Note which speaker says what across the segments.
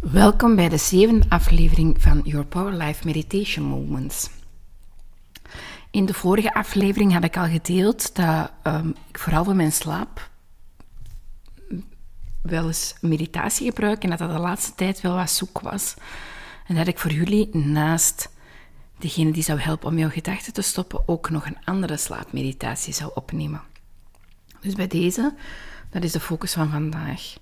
Speaker 1: Welkom bij de zevende aflevering van Your Power Life Meditation Moments. In de vorige aflevering had ik al gedeeld dat um, ik vooral voor mijn slaap wel eens meditatie gebruik en dat dat de laatste tijd wel wat zoek was. En dat ik voor jullie naast degene die zou helpen om jouw gedachten te stoppen ook nog een andere slaapmeditatie zou opnemen. Dus bij deze, dat is de focus van vandaag.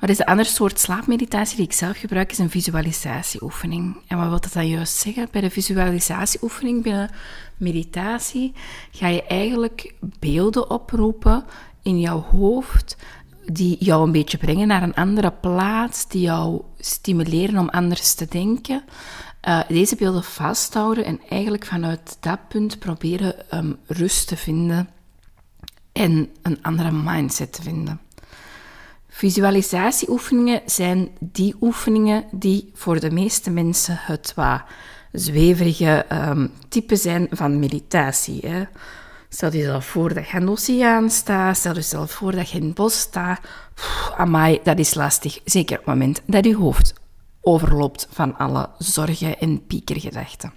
Speaker 1: Wat is de andere soort slaapmeditatie die ik zelf gebruik, is een visualisatieoefening. En wat wil dat dan juist zeggen? Bij de visualisatieoefening binnen meditatie ga je eigenlijk beelden oproepen in jouw hoofd die jou een beetje brengen naar een andere plaats, die jou stimuleren om anders te denken. Uh, deze beelden vasthouden en eigenlijk vanuit dat punt proberen um, rust te vinden en een andere mindset te vinden. Visualisatieoefeningen zijn die oefeningen die voor de meeste mensen het wat zweverige um, type zijn van meditatie. Hè. Stel je zelf voor dat je aan de oceaan staat, stel jezelf voor dat je in het bos staat. amai, dat is lastig. Zeker op het moment dat je hoofd overloopt van alle zorgen en piekergedachten.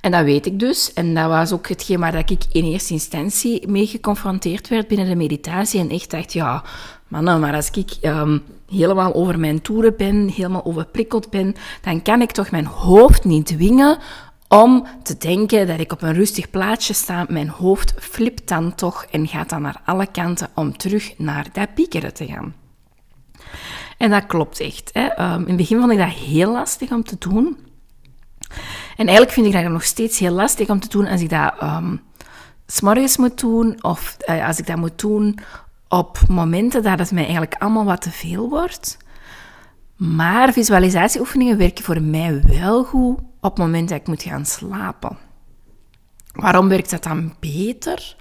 Speaker 1: En dat weet ik dus. En dat was ook hetgeen waar ik in eerste instantie mee geconfronteerd werd binnen de meditatie. En echt dacht, ja, mannen, maar als ik um, helemaal over mijn toeren ben, helemaal overprikkeld ben, dan kan ik toch mijn hoofd niet dwingen om te denken dat ik op een rustig plaatsje sta. Mijn hoofd flipt dan toch en gaat dan naar alle kanten om terug naar dat piekeren te gaan. En dat klopt echt. Hè. Um, in het begin vond ik dat heel lastig om te doen. En eigenlijk vind ik dat nog steeds heel lastig om te doen als ik dat um, s'morgens moet doen of uh, als ik dat moet doen op momenten dat het mij eigenlijk allemaal wat te veel wordt. Maar visualisatieoefeningen werken voor mij wel goed op het moment dat ik moet gaan slapen. Waarom werkt dat dan beter?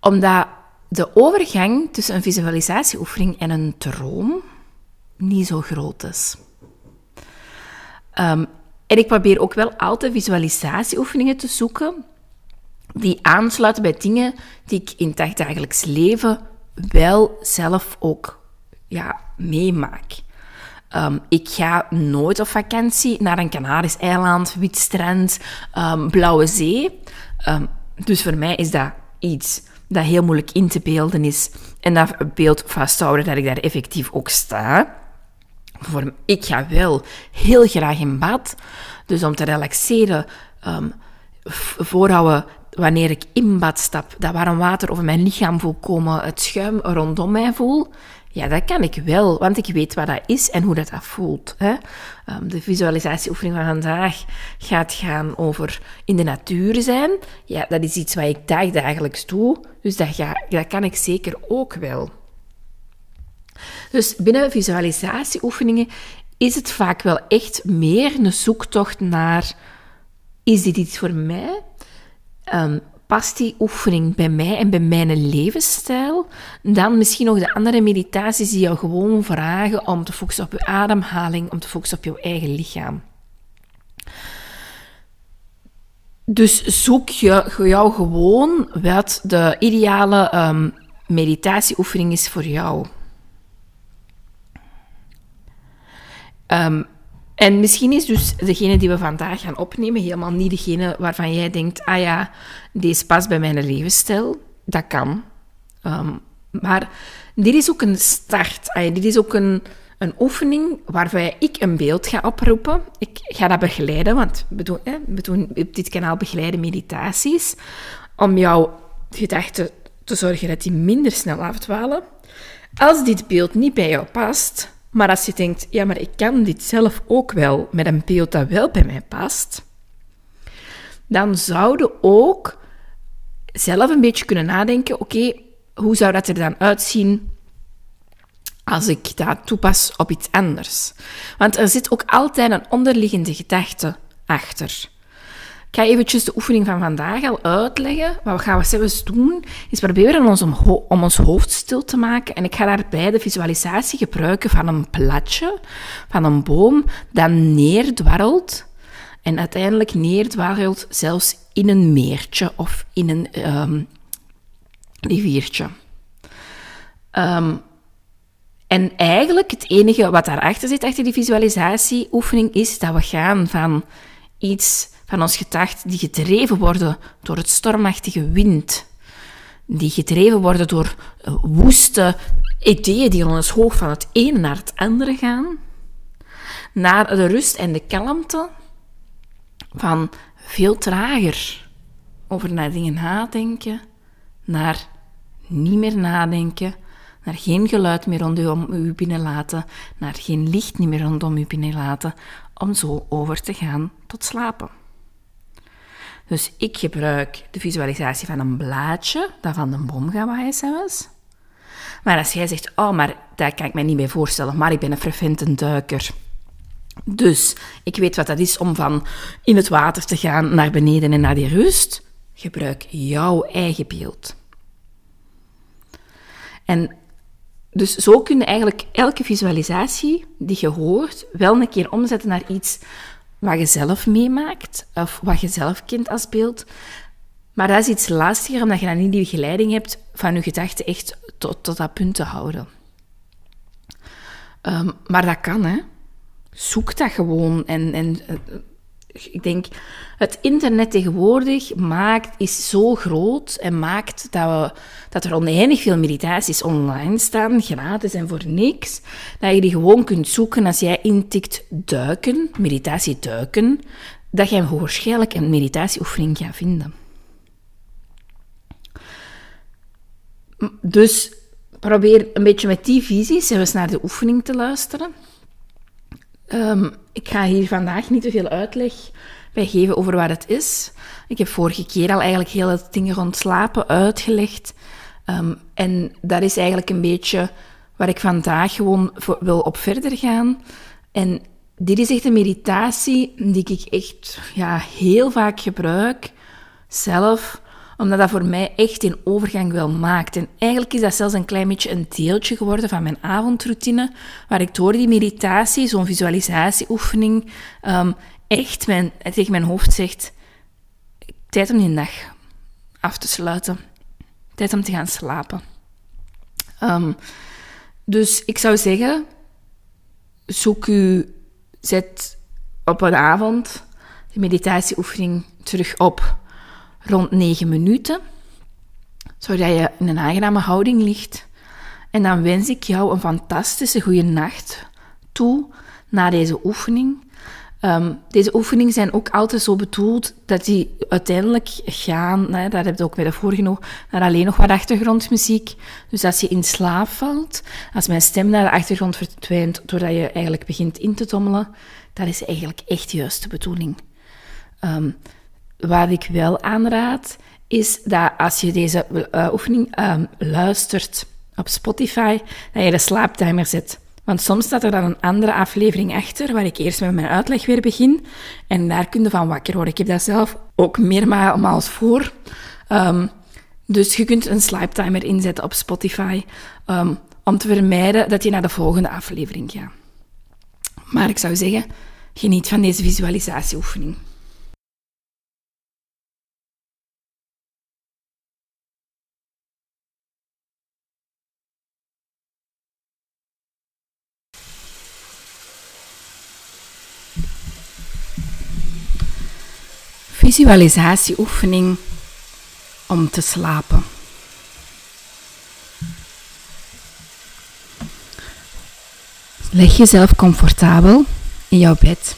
Speaker 1: Omdat de overgang tussen een visualisatieoefening en een droom niet zo groot is. Um, en ik probeer ook wel altijd visualisatieoefeningen te zoeken die aansluiten bij dingen die ik in het dagelijks leven wel zelf ook ja, meemaak. Um, ik ga nooit op vakantie naar een Canarisch eiland, wit strand, um, blauwe zee. Um, dus voor mij is dat iets dat heel moeilijk in te beelden is. En dat beeld vasthouden dat ik daar effectief ook sta. Voor, ik ga wel heel graag in bad. Dus om te relaxeren, voorhouden wanneer ik in bad stap, dat warm water over mijn lichaam voel komen, het schuim rondom mij voel. Ja, dat kan ik wel, want ik weet wat dat is en hoe dat, dat voelt. Hè? Um, de visualisatieoefening van vandaag gaat gaan over in de natuur zijn. Ja, dat is iets wat ik dagelijks doe, dus dat, ga, dat kan ik zeker ook wel. Dus binnen visualisatieoefeningen is het vaak wel echt meer een zoektocht naar: is dit iets voor mij? Um, past die oefening bij mij en bij mijn levensstijl? Dan misschien nog de andere meditaties die jou gewoon vragen om te focussen op je ademhaling, om te focussen op jouw eigen lichaam. Dus zoek je, jou gewoon wat de ideale um, meditatieoefening is voor jou. Um, en misschien is dus degene die we vandaag gaan opnemen helemaal niet degene waarvan jij denkt: ah ja, deze past bij mijn levensstijl. Dat kan. Um, maar dit is ook een start. Dit is ook een, een oefening waarbij ik een beeld ga oproepen. Ik ga dat begeleiden, want we doen, hè, we op dit kanaal begeleide meditaties. Om jouw gedachten te zorgen dat die minder snel afdwalen. Als dit beeld niet bij jou past, maar als je denkt, ja, maar ik kan dit zelf ook wel met een beeld dat wel bij mij past, dan zouden ook zelf een beetje kunnen nadenken, oké, hoe zou dat er dan uitzien als ik dat toepas op iets anders? Want er zit ook altijd een onderliggende gedachte achter. Ik ga eventjes de oefening van vandaag al uitleggen. Wat we gaan zelfs doen, is proberen ons om, om, ons hoofd stil te maken. En ik ga daarbij de visualisatie gebruiken van een platje, van een boom, dat neerdwarrelt. En uiteindelijk neerdwarrelt zelfs in een meertje of in een um, riviertje. Um, En eigenlijk het enige wat daarachter zit, achter die visualisatieoefening, is dat we gaan van iets van ons gedacht die gedreven worden door het stormachtige wind, die gedreven worden door eh, woeste ideeën die ons hoofd van het ene naar het andere gaan, naar de rust en de kalmte van veel trager over naar dingen nadenken, naar niet meer nadenken, naar geen geluid meer rondom u binnenlaten, naar geen licht meer rondom u binnenlaten, om zo over te gaan tot slapen. Dus ik gebruik de visualisatie van een blaadje dat van de boom gaat waaien zelfs. Maar als jij zegt, oh, maar daar kan ik me niet mee voorstellen, maar ik ben een frequente duiker. Dus ik weet wat dat is om van in het water te gaan naar beneden en naar die rust. Gebruik jouw eigen beeld. En dus zo kun je eigenlijk elke visualisatie die je hoort wel een keer omzetten naar iets wat je zelf meemaakt of wat je zelf kent als beeld. Maar dat is iets lastiger omdat je dan niet die begeleiding hebt van je gedachten echt tot, tot dat punt te houden. Ehm, maar dat kan, hè. Zoek dat gewoon en, en eh, ik denk, het internet tegenwoordig maakt, is zo groot en maakt dat, we, dat er oneindig veel meditaties online staan, gratis en voor niks, dat je die gewoon kunt zoeken als jij intikt duiken, meditatie duiken, dat je waarschijnlijk een meditatieoefening gaat vinden. Dus probeer een beetje met die visie eens naar de oefening te luisteren. Um, ik ga hier vandaag niet te veel uitleg bij geven over wat het is. Ik heb vorige keer al eigenlijk heel het dingen rond slapen uitgelegd. Um, en dat is eigenlijk een beetje waar ik vandaag gewoon wil op verder gaan. En dit is echt een meditatie die ik echt ja, heel vaak gebruik zelf omdat dat voor mij echt een overgang wel maakt. En eigenlijk is dat zelfs een klein beetje een deeltje geworden van mijn avondroutine, waar ik door die meditatie, zo'n visualisatieoefening, um, echt tegen mijn hoofd zegt, tijd om die dag af te sluiten. Tijd om te gaan slapen. Um, dus ik zou zeggen, zoek u, zet op een avond de meditatieoefening terug op rond 9 minuten, zodat je in een aangename houding ligt. En dan wens ik jou een fantastische goede nacht toe na deze oefening. Um, deze oefeningen zijn ook altijd zo bedoeld dat die uiteindelijk gaan, hè, daar heb je ook bij de vorige nog, naar alleen nog wat achtergrondmuziek. Dus als je in slaap valt, als mijn stem naar de achtergrond verdwijnt, doordat je eigenlijk begint in te dommelen, dat is eigenlijk echt de bedoeling. Um, wat ik wel aanraad, is dat als je deze uh, oefening uh, luistert op Spotify, dat je de slaaptimer zet. Want soms staat er dan een andere aflevering achter, waar ik eerst met mijn uitleg weer begin. En daar kun je van wakker worden. Ik heb dat zelf ook meermaals voor. Um, dus je kunt een slaaptimer inzetten op Spotify, um, om te vermijden dat je naar de volgende aflevering gaat. Maar ik zou zeggen, geniet van deze visualisatieoefening. Visualisatieoefening om te slapen. Leg jezelf comfortabel in jouw bed.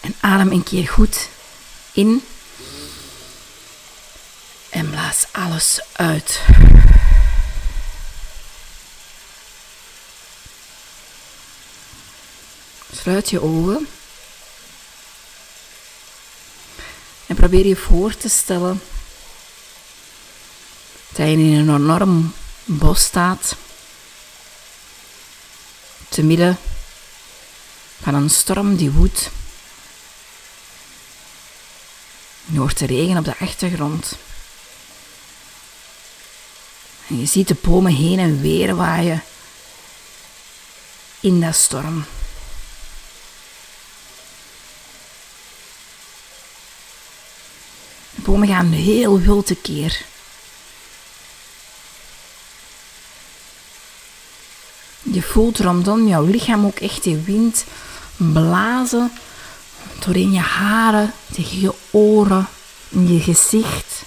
Speaker 1: En adem een keer goed in. En blaas alles uit. Sluit je ogen. En probeer je voor te stellen dat je in een enorm bos staat, te midden van een storm die woedt. Je hoort de regen op de achtergrond. En je ziet de bomen heen en weer waaien in dat storm. Bomen gaan heel wild keer. Je voelt rondom jouw lichaam ook echt die wind blazen doorheen je haren, tegen je oren, in je gezicht.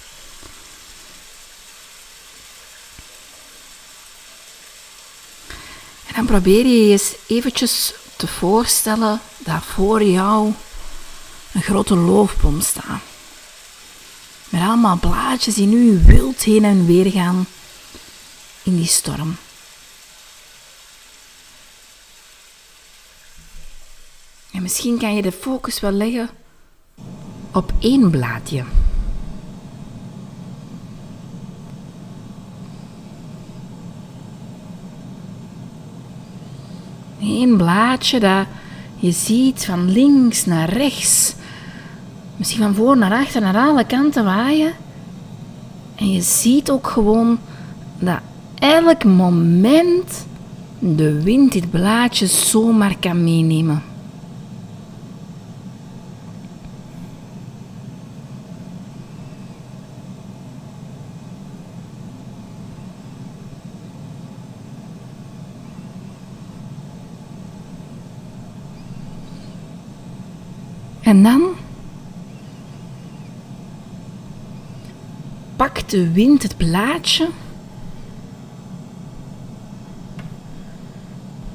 Speaker 1: En dan probeer je je eens eventjes te voorstellen dat voor jou een grote loofboom staat. Met allemaal blaadjes die nu wild heen en weer gaan in die storm. En misschien kan je de focus wel leggen op één blaadje. Eén blaadje dat je ziet van links naar rechts, misschien van voor naar achter, naar alle kanten waaien. En je ziet ook gewoon dat elk moment de wind dit blaadje zomaar kan meenemen. En dan pakt de wind het blaadje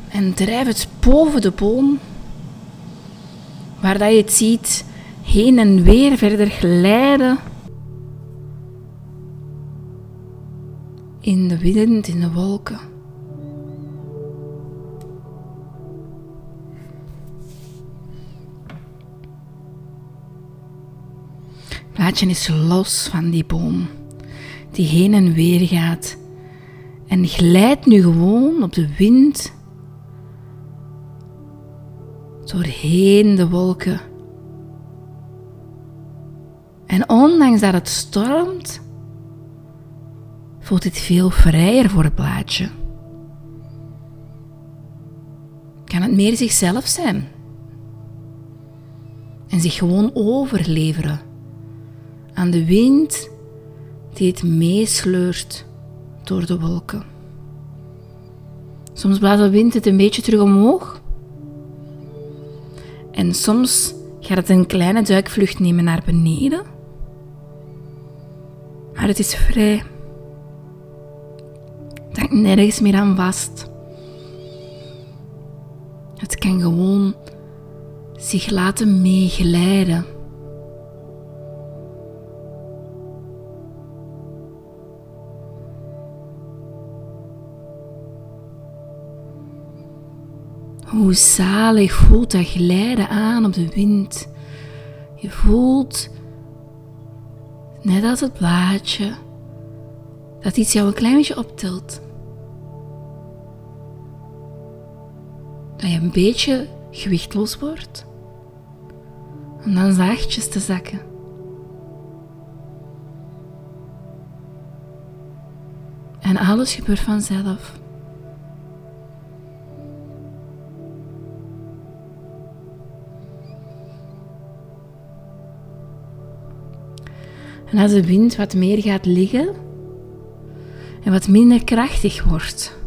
Speaker 1: en drijft het boven de boom, waar je het ziet heen en weer verder glijden. In de wind, in de wolken. Blaadje is los van die boom, die heen en weer gaat en glijdt nu gewoon op de wind doorheen de wolken. En ondanks dat het stormt, voelt dit veel vrijer voor het blaadje. Kan het meer zichzelf zijn en zich gewoon overleveren aan de wind die het meesleurt door de wolken. Soms blaast de wind het een beetje terug omhoog. En soms gaat het een kleine duikvlucht nemen naar beneden. Maar het is vrij. Het hangt nergens meer aan vast. Het kan gewoon zich laten meegeleiden. Hoe zalig voelt dat glijden aan op de wind. Je voelt, net als het blaadje, dat iets jou een klein beetje optilt. Dat je een beetje gewichtloos wordt. Om dan zachtjes te zakken. En alles gebeurt vanzelf. En als de wind wat meer gaat liggen en wat minder krachtig wordt,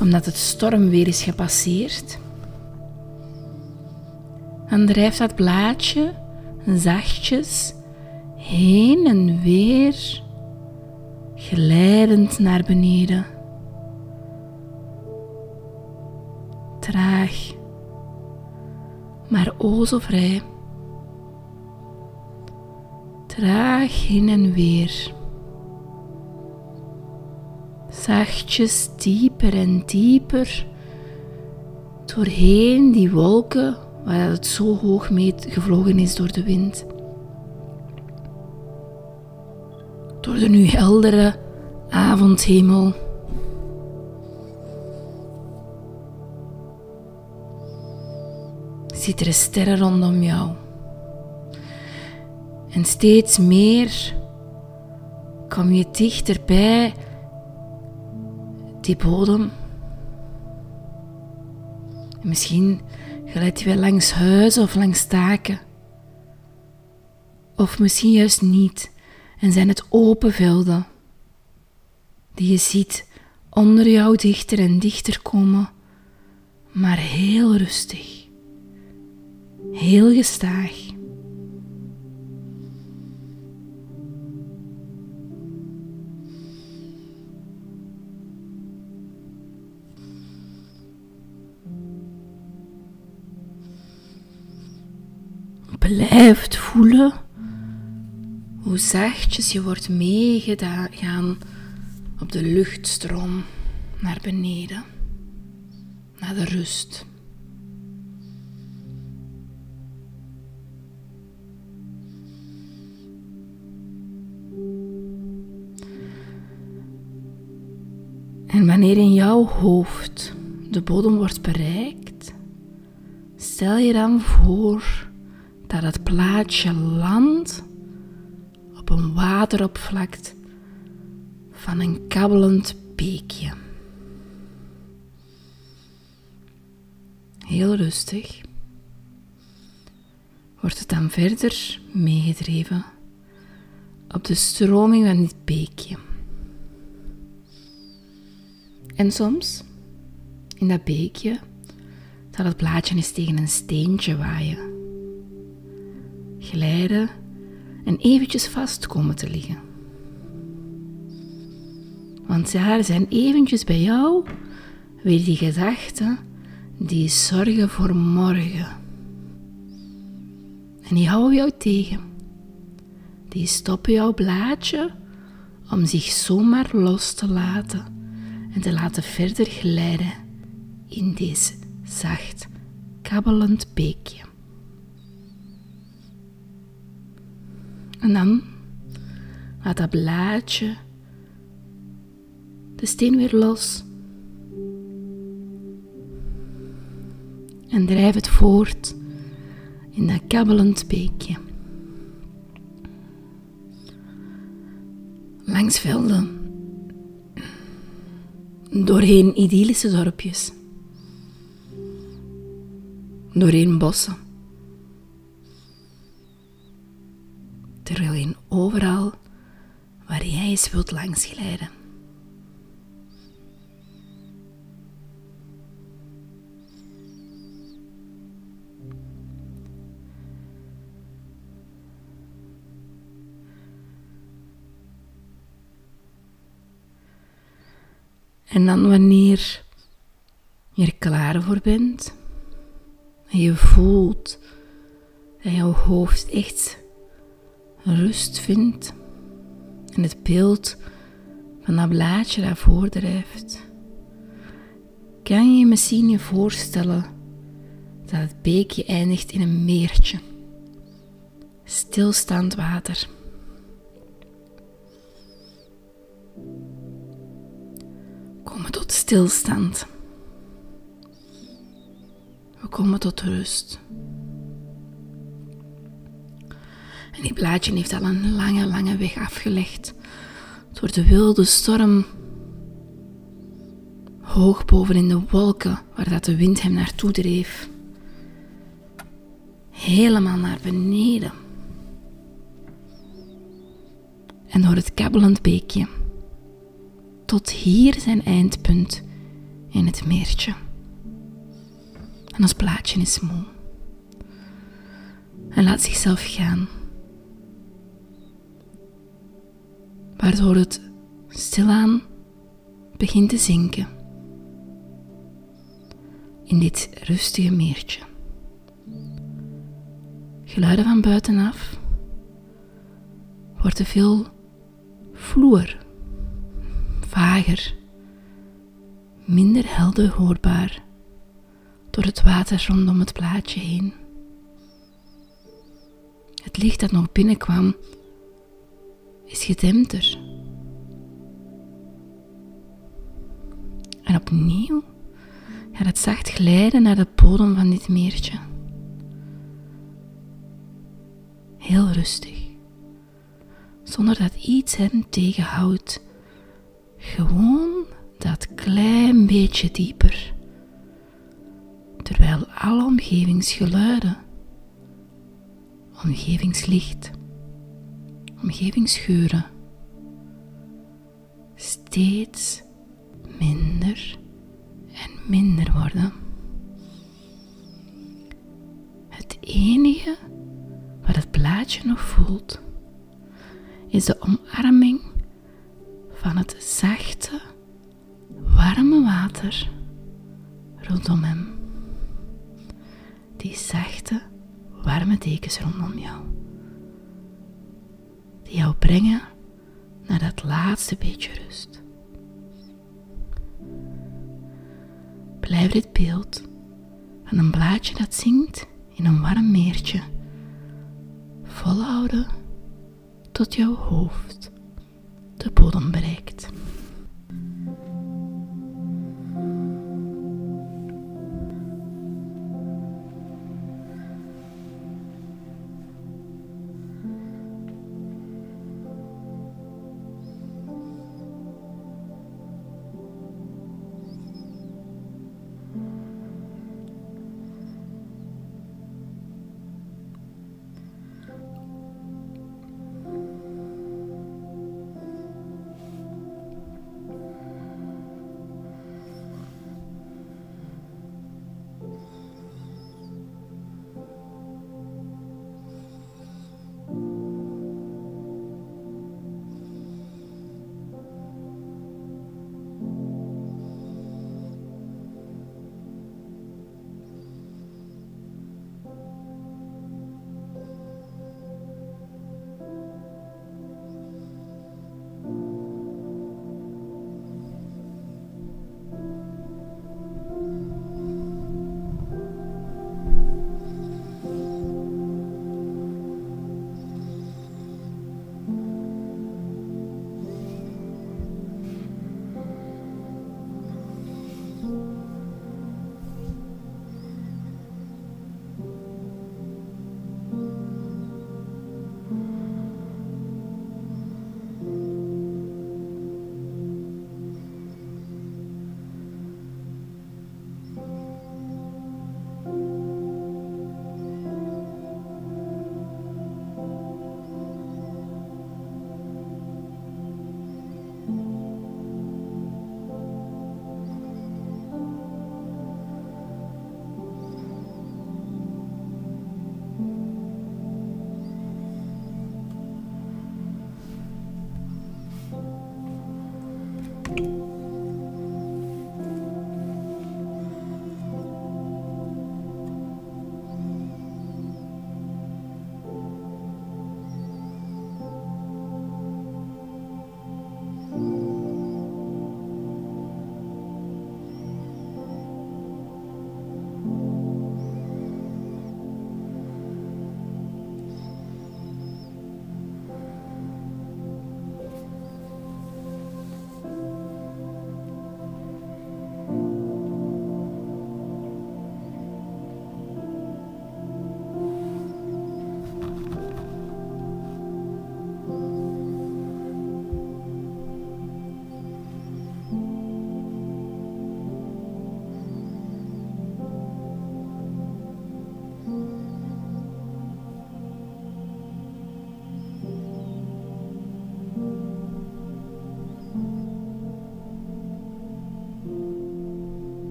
Speaker 1: omdat het stormweer is gepasseerd, dan drijft dat blaadje zachtjes heen en weer, glijdend naar beneden. Traag, maar o zo vrij traag heen en weer. Zachtjes dieper en dieper doorheen die wolken waar het zo hoog mee gevlogen is door de wind. Door de nu heldere avondhemel. Ziet er sterren rondom jou. En steeds meer kom je dichterbij die bodem. En misschien glijdt je wel langs huizen of langs taken. Of misschien juist niet. En zijn het open velden die je ziet onder jou dichter en dichter komen, maar heel rustig, heel gestaag. Blijft voelen hoe zachtjes je wordt meegegaan op de luchtstroom naar beneden, naar de rust. En wanneer in jouw hoofd de bodem wordt bereikt, stel je dan voor dat het plaatje landt op een wateroppervlakte van een kabbelend beekje. Heel rustig wordt het dan verder meegedreven op de stroming van dit beekje. En soms, in dat beekje, zal het plaatje eens tegen een steentje waaien, glijden en eventjes vast komen te liggen. Want daar zijn eventjes bij jou weer die gedachten die zorgen voor morgen. En die houden jou tegen. Die stoppen jouw blaadje om zich zomaar los te laten en te laten verder glijden in deze zacht kabbelend beekje. En dan laat dat blaadje de steen weer los. En drijf het voort in dat kabbelend beekje. Langs velden, doorheen idyllische dorpjes, doorheen bossen. Terwijl je overal waar jij eens wilt langs glijden. En dan wanneer je er klaar voor bent en je voelt dat jouw hoofd echt rust vindt en het beeld van dat blaadje dat voordrijft, kan je misschien je voorstellen dat het beekje eindigt in een meertje, stilstaand water. komen tot stilstand. We komen tot rust. En die blaadje heeft al een lange, lange weg afgelegd door de wilde storm. Hoog boven in de wolken, waar dat de wind hem naartoe dreef. Helemaal naar beneden. En door het kabbelend beekje tot hier zijn eindpunt in het meertje. En ons plaatje is moe. En laat zichzelf gaan. Waardoor het stilaan begint te zinken. In dit rustige meertje. Geluiden van buitenaf worden veel vloer vager, minder helder hoorbaar door het water rondom het plaatje heen. Het licht dat nog binnenkwam is gedempter. En opnieuw gaat het zacht glijden naar de bodem van dit meertje. Heel rustig, zonder dat iets hem tegenhoudt gewoon dat klein beetje dieper. Terwijl alle omgevingsgeluiden, omgevingslicht, omgevingsgeuren steeds minder en minder worden. Het enige wat het blaadje nog voelt, is de omarming van het zachte, warme water rondom hem. Die zachte, warme dekens rondom jou. Die jou brengen naar dat laatste beetje rust. Blijf dit beeld van een blaadje dat zingt in een warm meertje volhouden tot jouw hoofd de bodem bereikt.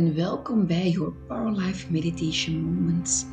Speaker 1: En welkom bij Your Power Life Meditation Moments.